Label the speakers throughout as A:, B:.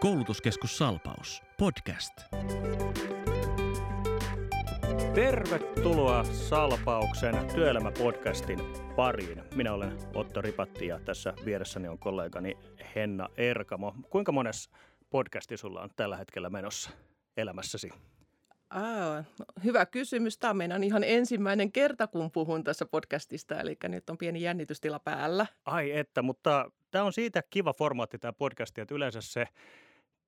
A: Koulutuskeskus Salpaus. Podcast.
B: Tervetuloa Salpauksen työelämäpodcastin pariin. Minä olen Otto Ripatti ja tässä vieressäni on kollegani Henna Erkamo. Kuinka mones podcasti sulla on tällä hetkellä menossa elämässäsi?
C: Aa, no, hyvä kysymys. Tämä on meidän ihan ensimmäinen kerta, kun puhun tässä podcastista, eli nyt on pieni jännitystila päällä.
B: Ai että, mutta tämä on siitä kiva formaatti tämä podcast, että yleensä se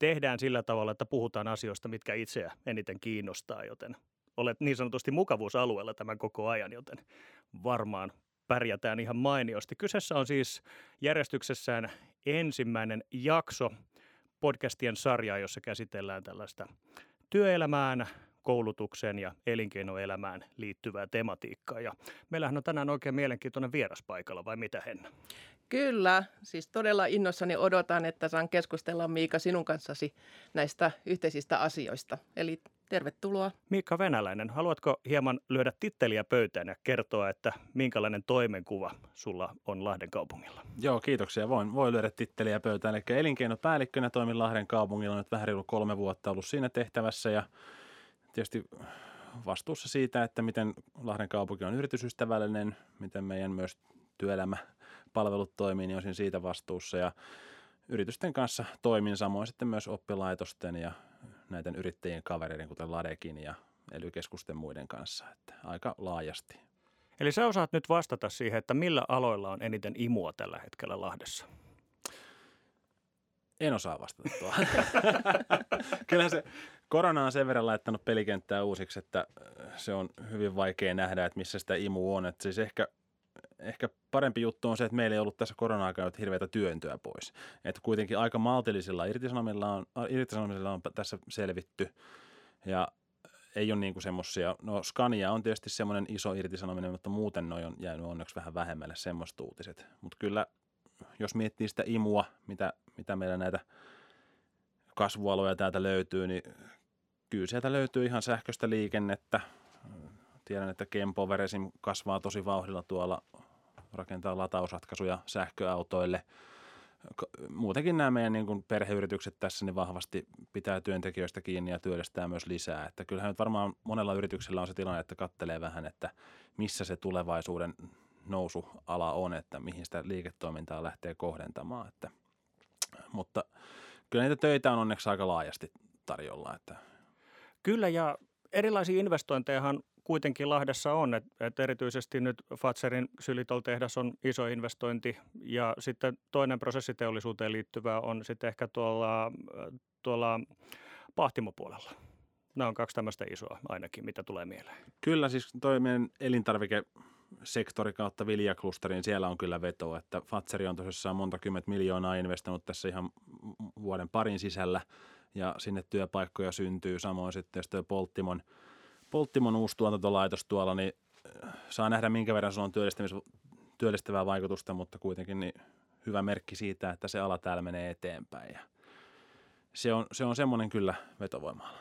B: tehdään sillä tavalla, että puhutaan asioista, mitkä itseä eniten kiinnostaa, joten olet niin sanotusti mukavuusalueella tämän koko ajan, joten varmaan pärjätään ihan mainiosti. Kyseessä on siis järjestyksessään ensimmäinen jakso podcastien sarjaa, jossa käsitellään tällaista työelämään, koulutukseen ja elinkeinoelämään liittyvää tematiikkaa. Ja meillähän on tänään oikein mielenkiintoinen vieras paikalla, vai mitä Henna?
C: Kyllä, siis todella innossani odotan, että saan keskustella Miika sinun kanssasi näistä yhteisistä asioista. Eli tervetuloa.
B: Miikka Venäläinen, haluatko hieman lyödä titteliä pöytään ja kertoa, että minkälainen toimenkuva sulla on Lahden kaupungilla?
D: Joo, kiitoksia. Voin, voi lyödä titteliä pöytään. Eli elinkeinopäällikkönä toimin Lahden kaupungilla nyt vähän reilu kolme vuotta ollut siinä tehtävässä ja tietysti vastuussa siitä, että miten Lahden kaupunki on yritysystävällinen, miten meidän myös työelämäpalvelut toimii, niin olisin siitä vastuussa ja yritysten kanssa toimin samoin sitten myös oppilaitosten ja näiden yrittäjien kavereiden, kuten Ladekin ja ely muiden kanssa, että aika laajasti.
B: Eli sä osaat nyt vastata siihen, että millä aloilla on eniten imua tällä hetkellä Lahdessa?
D: En osaa vastata tuohon. Kyllä se korona on sen verran laittanut pelikenttää uusiksi, että se on hyvin vaikea nähdä, että missä sitä imu on. Että siis ehkä, ehkä parempi juttu on se, että meillä ei ollut tässä korona-aikana hirveätä työntöä pois. Että kuitenkin aika maltillisilla irtisanomilla on, irtisanomilla on tässä selvitty ja ei ole niin semmoisia, no Scania on tietysti semmoinen iso irtisanominen, mutta muuten noin on jäänyt onneksi vähän vähemmälle semmoista uutiset. Mutta kyllä jos miettii sitä imua, mitä, mitä meillä näitä kasvualoja täältä löytyy, niin kyllä sieltä löytyy ihan sähköistä liikennettä. Tiedän, että Kempover esim. kasvaa tosi vauhdilla tuolla, rakentaa latausratkaisuja sähköautoille. Muutenkin nämä meidän niin kuin perheyritykset tässä niin vahvasti pitää työntekijöistä kiinni ja työllistää myös lisää. Että kyllähän nyt varmaan monella yrityksellä on se tilanne, että kattelee vähän, että missä se tulevaisuuden nousuala on, että mihin sitä liiketoimintaa lähtee kohdentamaan. Että, mutta kyllä niitä töitä on onneksi aika laajasti tarjolla. Että.
B: Kyllä ja erilaisia investointejahan kuitenkin Lahdessa on, että, että erityisesti nyt Fatserin Sylitol-tehdas on iso investointi ja sitten toinen prosessiteollisuuteen liittyvä on sitten ehkä tuolla, tuolla pahtimopuolella. Nämä on kaksi tämmöistä isoa ainakin, mitä tulee mieleen.
D: Kyllä, siis toi elintarvike sektori kautta viljaklusteriin, siellä on kyllä vetoa, että Fatseri on tosissaan monta kymmentä miljoonaa investoinut tässä ihan vuoden parin sisällä ja sinne työpaikkoja syntyy. Samoin sitten jos Polttimon, Polttimon uusi tuotantolaitos tuolla, niin äh, saa nähdä minkä verran se on työllistävää vaikutusta, mutta kuitenkin niin hyvä merkki siitä, että se ala täällä menee eteenpäin ja se on, se on semmoinen kyllä vetovoimalla.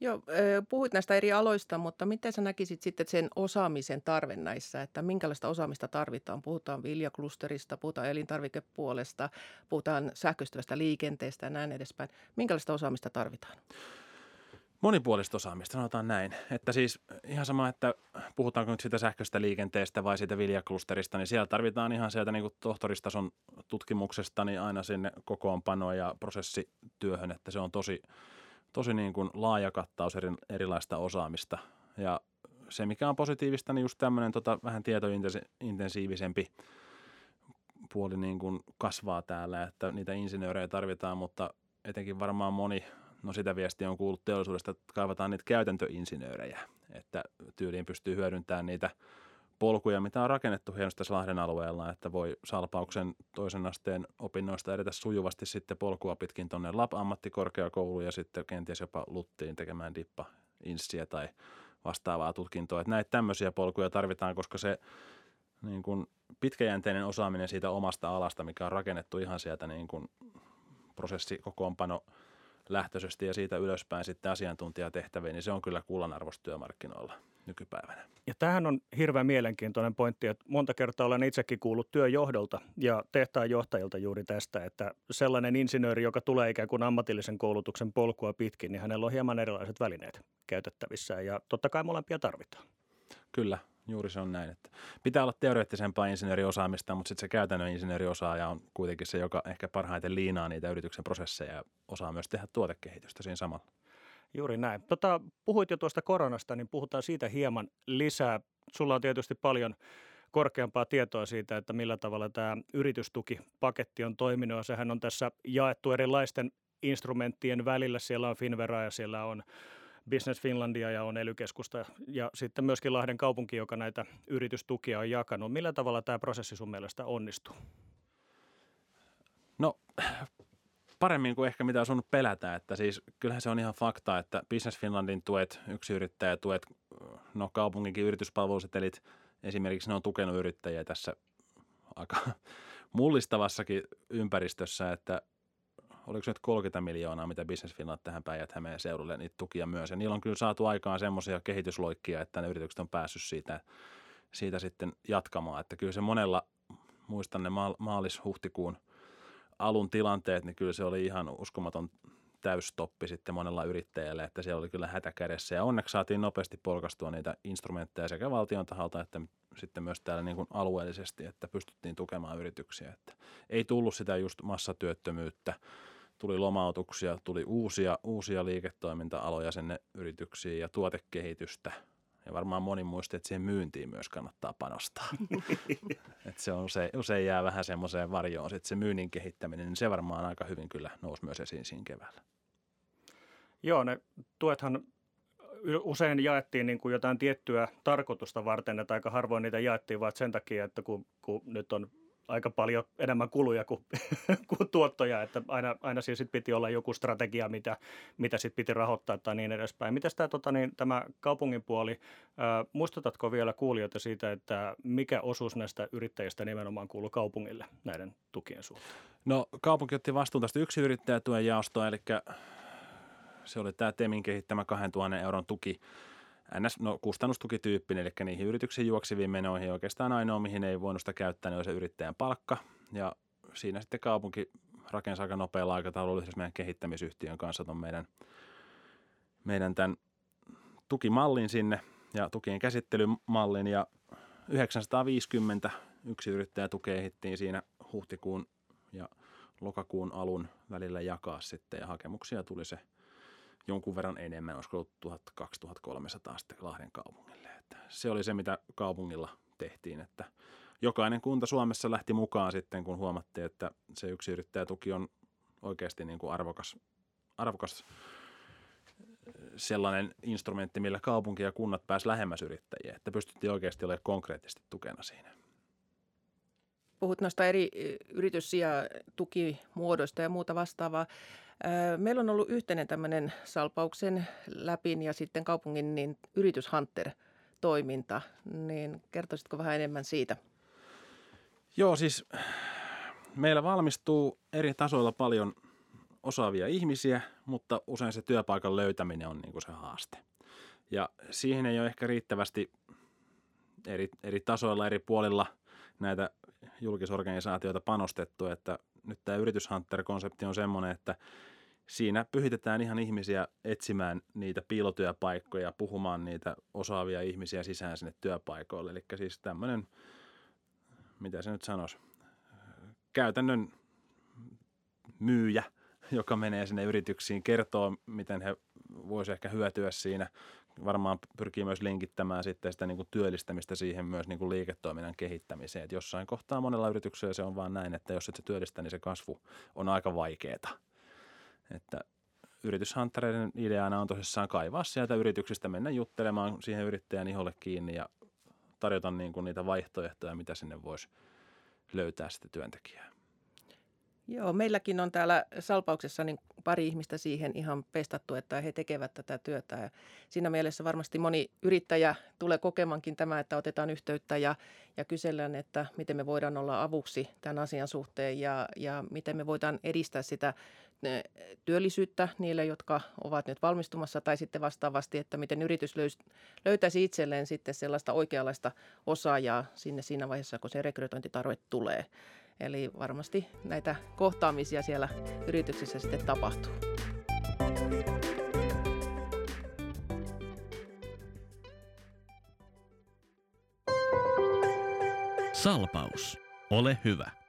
C: Joo, puhuit näistä eri aloista, mutta miten sä näkisit sitten sen osaamisen tarve näissä, että minkälaista osaamista tarvitaan? Puhutaan viljaklusterista, puhutaan elintarvikepuolesta, puhutaan sähköistyvästä liikenteestä ja näin edespäin. Minkälaista osaamista tarvitaan?
D: Monipuolista osaamista, sanotaan näin. Että siis ihan sama, että puhutaanko nyt siitä sähköistä liikenteestä vai siitä viljaklusterista, niin siellä tarvitaan ihan sieltä niin kuin tohtoristason tutkimuksesta niin aina sinne kokoonpanoa ja prosessityöhön, että se on tosi – tosi niin kuin laaja kattaus eri, erilaista osaamista. Ja se, mikä on positiivista, niin just tämmöinen tota, vähän tietointensiivisempi puoli niin kuin kasvaa täällä, että niitä insinöörejä tarvitaan, mutta etenkin varmaan moni, no sitä viestiä on kuullut teollisuudesta, että kaivataan niitä käytäntöinsinöörejä, että tyyliin pystyy hyödyntämään niitä – polkuja, mitä on rakennettu hienosti tässä Lahden alueella, että voi salpauksen toisen asteen opinnoista edetä sujuvasti sitten polkua pitkin tuonne LAP-ammattikorkeakouluun ja sitten kenties jopa Luttiin tekemään dippa inssiä tai vastaavaa tutkintoa. Että näitä tämmöisiä polkuja tarvitaan, koska se niin kuin pitkäjänteinen osaaminen siitä omasta alasta, mikä on rakennettu ihan sieltä niin kuin prosessikokoonpano lähtöisesti ja siitä ylöspäin sitten asiantuntijatehtäviin, niin se on kyllä kullanarvoista työmarkkinoilla. nykypäivänä.
B: Ja tämähän on hirveän mielenkiintoinen pointti, että monta kertaa olen itsekin kuullut työjohdolta ja tehtaan johtajilta juuri tästä, että sellainen insinööri, joka tulee ikään kuin ammatillisen koulutuksen polkua pitkin, niin hänellä on hieman erilaiset välineet käytettävissään ja totta kai molempia tarvitaan.
D: Kyllä, juuri se on näin. Että pitää olla teoreettisempaa insinööriosaamista, mutta sitten se käytännön insinööriosaaja on kuitenkin se, joka ehkä parhaiten liinaa niitä yrityksen prosesseja ja osaa myös tehdä tuotekehitystä siinä samalla.
B: Juuri näin. Tota, puhuit jo tuosta koronasta, niin puhutaan siitä hieman lisää. Sulla on tietysti paljon korkeampaa tietoa siitä, että millä tavalla tämä yritystukipaketti on toiminut. Sehän on tässä jaettu erilaisten instrumenttien välillä. Siellä on Finvera ja siellä on Business Finlandia ja on ely ja sitten myöskin Lahden kaupunki, joka näitä yritystukia on jakanut. Millä tavalla tämä prosessi sun mielestä onnistuu?
D: No paremmin kuin ehkä mitä on sunnut pelätä, että siis kyllähän se on ihan fakta, että Business Finlandin tuet, tuet, no kaupunginkin yrityspalvelusetelit esimerkiksi ne on tukenut yrittäjiä tässä aika mullistavassakin ympäristössä, että oliko nyt 30 miljoonaa, mitä Business Finland tähän päijät hämeen seudulle niitä tukia myös. Ja niillä on kyllä saatu aikaan semmoisia kehitysloikkia, että ne yritykset on päässyt siitä, siitä sitten jatkamaan. Että kyllä se monella, muistan ne maalis-huhtikuun alun tilanteet, niin kyllä se oli ihan uskomaton täystoppi sitten monella yrittäjällä, että siellä oli kyllä hätäkädessä. Ja onneksi saatiin nopeasti polkastua niitä instrumentteja sekä valtion taholta että sitten myös täällä niin kuin alueellisesti, että pystyttiin tukemaan yrityksiä. Että ei tullut sitä just massatyöttömyyttä, tuli lomautuksia, tuli uusia, uusia liiketoiminta-aloja sinne yrityksiin ja tuotekehitystä. Ja varmaan moni muisti, että siihen myyntiin myös kannattaa panostaa. että se on usein, usein jää vähän semmoiseen varjoon sitten se myynnin kehittäminen, niin se varmaan aika hyvin kyllä nousi myös esiin siinä keväällä.
B: Joo, ne tuethan usein jaettiin niin kuin jotain tiettyä tarkoitusta varten, että aika harvoin niitä jaettiin vaan sen takia, että kun, kun nyt on aika paljon enemmän kuluja kuin, kuin tuottoja, että aina, aina siis sit piti olla joku strategia, mitä, mitä sitten piti rahoittaa tai niin edespäin. Miten tämä, tota, niin, tämä kaupungin puoli, ää, muistutatko vielä kuulijoita siitä, että mikä osuus näistä yrittäjistä nimenomaan kuuluu kaupungille näiden tukien suhteen?
D: No kaupunki otti vastuun tästä yksi yrittäjätuen jaostoa, eli se oli tämä TEMin kehittämä 2000 euron tuki, NS, no, kustannustukityyppinen, eli niihin yrityksen juokseviin menoihin oikeastaan ainoa, mihin ei voinut sitä käyttää, niin oli se yrittäjän palkka. Ja siinä sitten kaupunki rakensi aika nopealla aikataululla yhdessä meidän kehittämisyhtiön kanssa ton meidän, meidän tämän tukimallin sinne ja tukien käsittelymallin ja 950 yksi yrittäjä tukea ehdittiin siinä huhtikuun ja lokakuun alun välillä jakaa sitten ja hakemuksia tuli se – jonkun verran enemmän, olisiko ollut 1200 sitten Lahden kaupungille. Että se oli se, mitä kaupungilla tehtiin, että jokainen kunta Suomessa lähti mukaan sitten, kun huomattiin, että se yksi yrittäjätuki on oikeasti niin kuin arvokas, arvokas sellainen instrumentti, millä kaupunki ja kunnat pääsivät lähemmäs yrittäjiä, että pystyttiin oikeasti olemaan konkreettisesti tukena siinä.
C: Puhut noista eri yritys- ja tukimuodoista ja muuta vastaavaa. Meillä on ollut yhteinen tämmöinen Salpauksen, Läpin ja sitten kaupungin niin yrityshunter-toiminta. Niin kertoisitko vähän enemmän siitä?
D: Joo, siis meillä valmistuu eri tasoilla paljon osaavia ihmisiä, mutta usein se työpaikan löytäminen on niin kuin se haaste. Ja siihen ei ole ehkä riittävästi eri, eri tasoilla, eri puolilla näitä julkisorganisaatioita panostettu, että nyt tämä yrityshunter-konsepti on semmoinen, että siinä pyhitetään ihan ihmisiä etsimään niitä piilotyöpaikkoja, puhumaan niitä osaavia ihmisiä sisään sinne työpaikoille. Eli siis tämmöinen, mitä se nyt sanoisi, käytännön myyjä, joka menee sinne yrityksiin, kertoo, miten he voisivat ehkä hyötyä siinä. Varmaan pyrkii myös linkittämään sitten sitä niin kuin työllistämistä siihen myös niin kuin liiketoiminnan kehittämiseen. Et jossain kohtaa monella yrityksellä se on vaan näin, että jos et se työllistä, niin se kasvu on aika vaikeaa. Että yrityshanttereiden ideana on tosissaan kaivaa sieltä yrityksistä, mennä juttelemaan siihen yrittäjän iholle kiinni ja tarjota niin kuin niitä vaihtoehtoja, mitä sinne voisi löytää sitten työntekijää.
C: Joo, meilläkin on täällä Salpauksessa niin pari ihmistä siihen ihan pestattu, että he tekevät tätä työtä. Ja siinä mielessä varmasti moni yrittäjä tulee kokemankin tämä, että otetaan yhteyttä ja, ja kysellään, että miten me voidaan olla avuksi tämän asian suhteen ja, ja miten me voidaan edistää sitä työllisyyttä niille, jotka ovat nyt valmistumassa tai sitten vastaavasti, että miten yritys löytäisi itselleen sitten sellaista oikeanlaista osaajaa sinne siinä vaiheessa, kun se rekrytointitarve tulee. Eli varmasti näitä kohtaamisia siellä yrityksissä sitten tapahtuu.
A: Salpaus. Ole hyvä.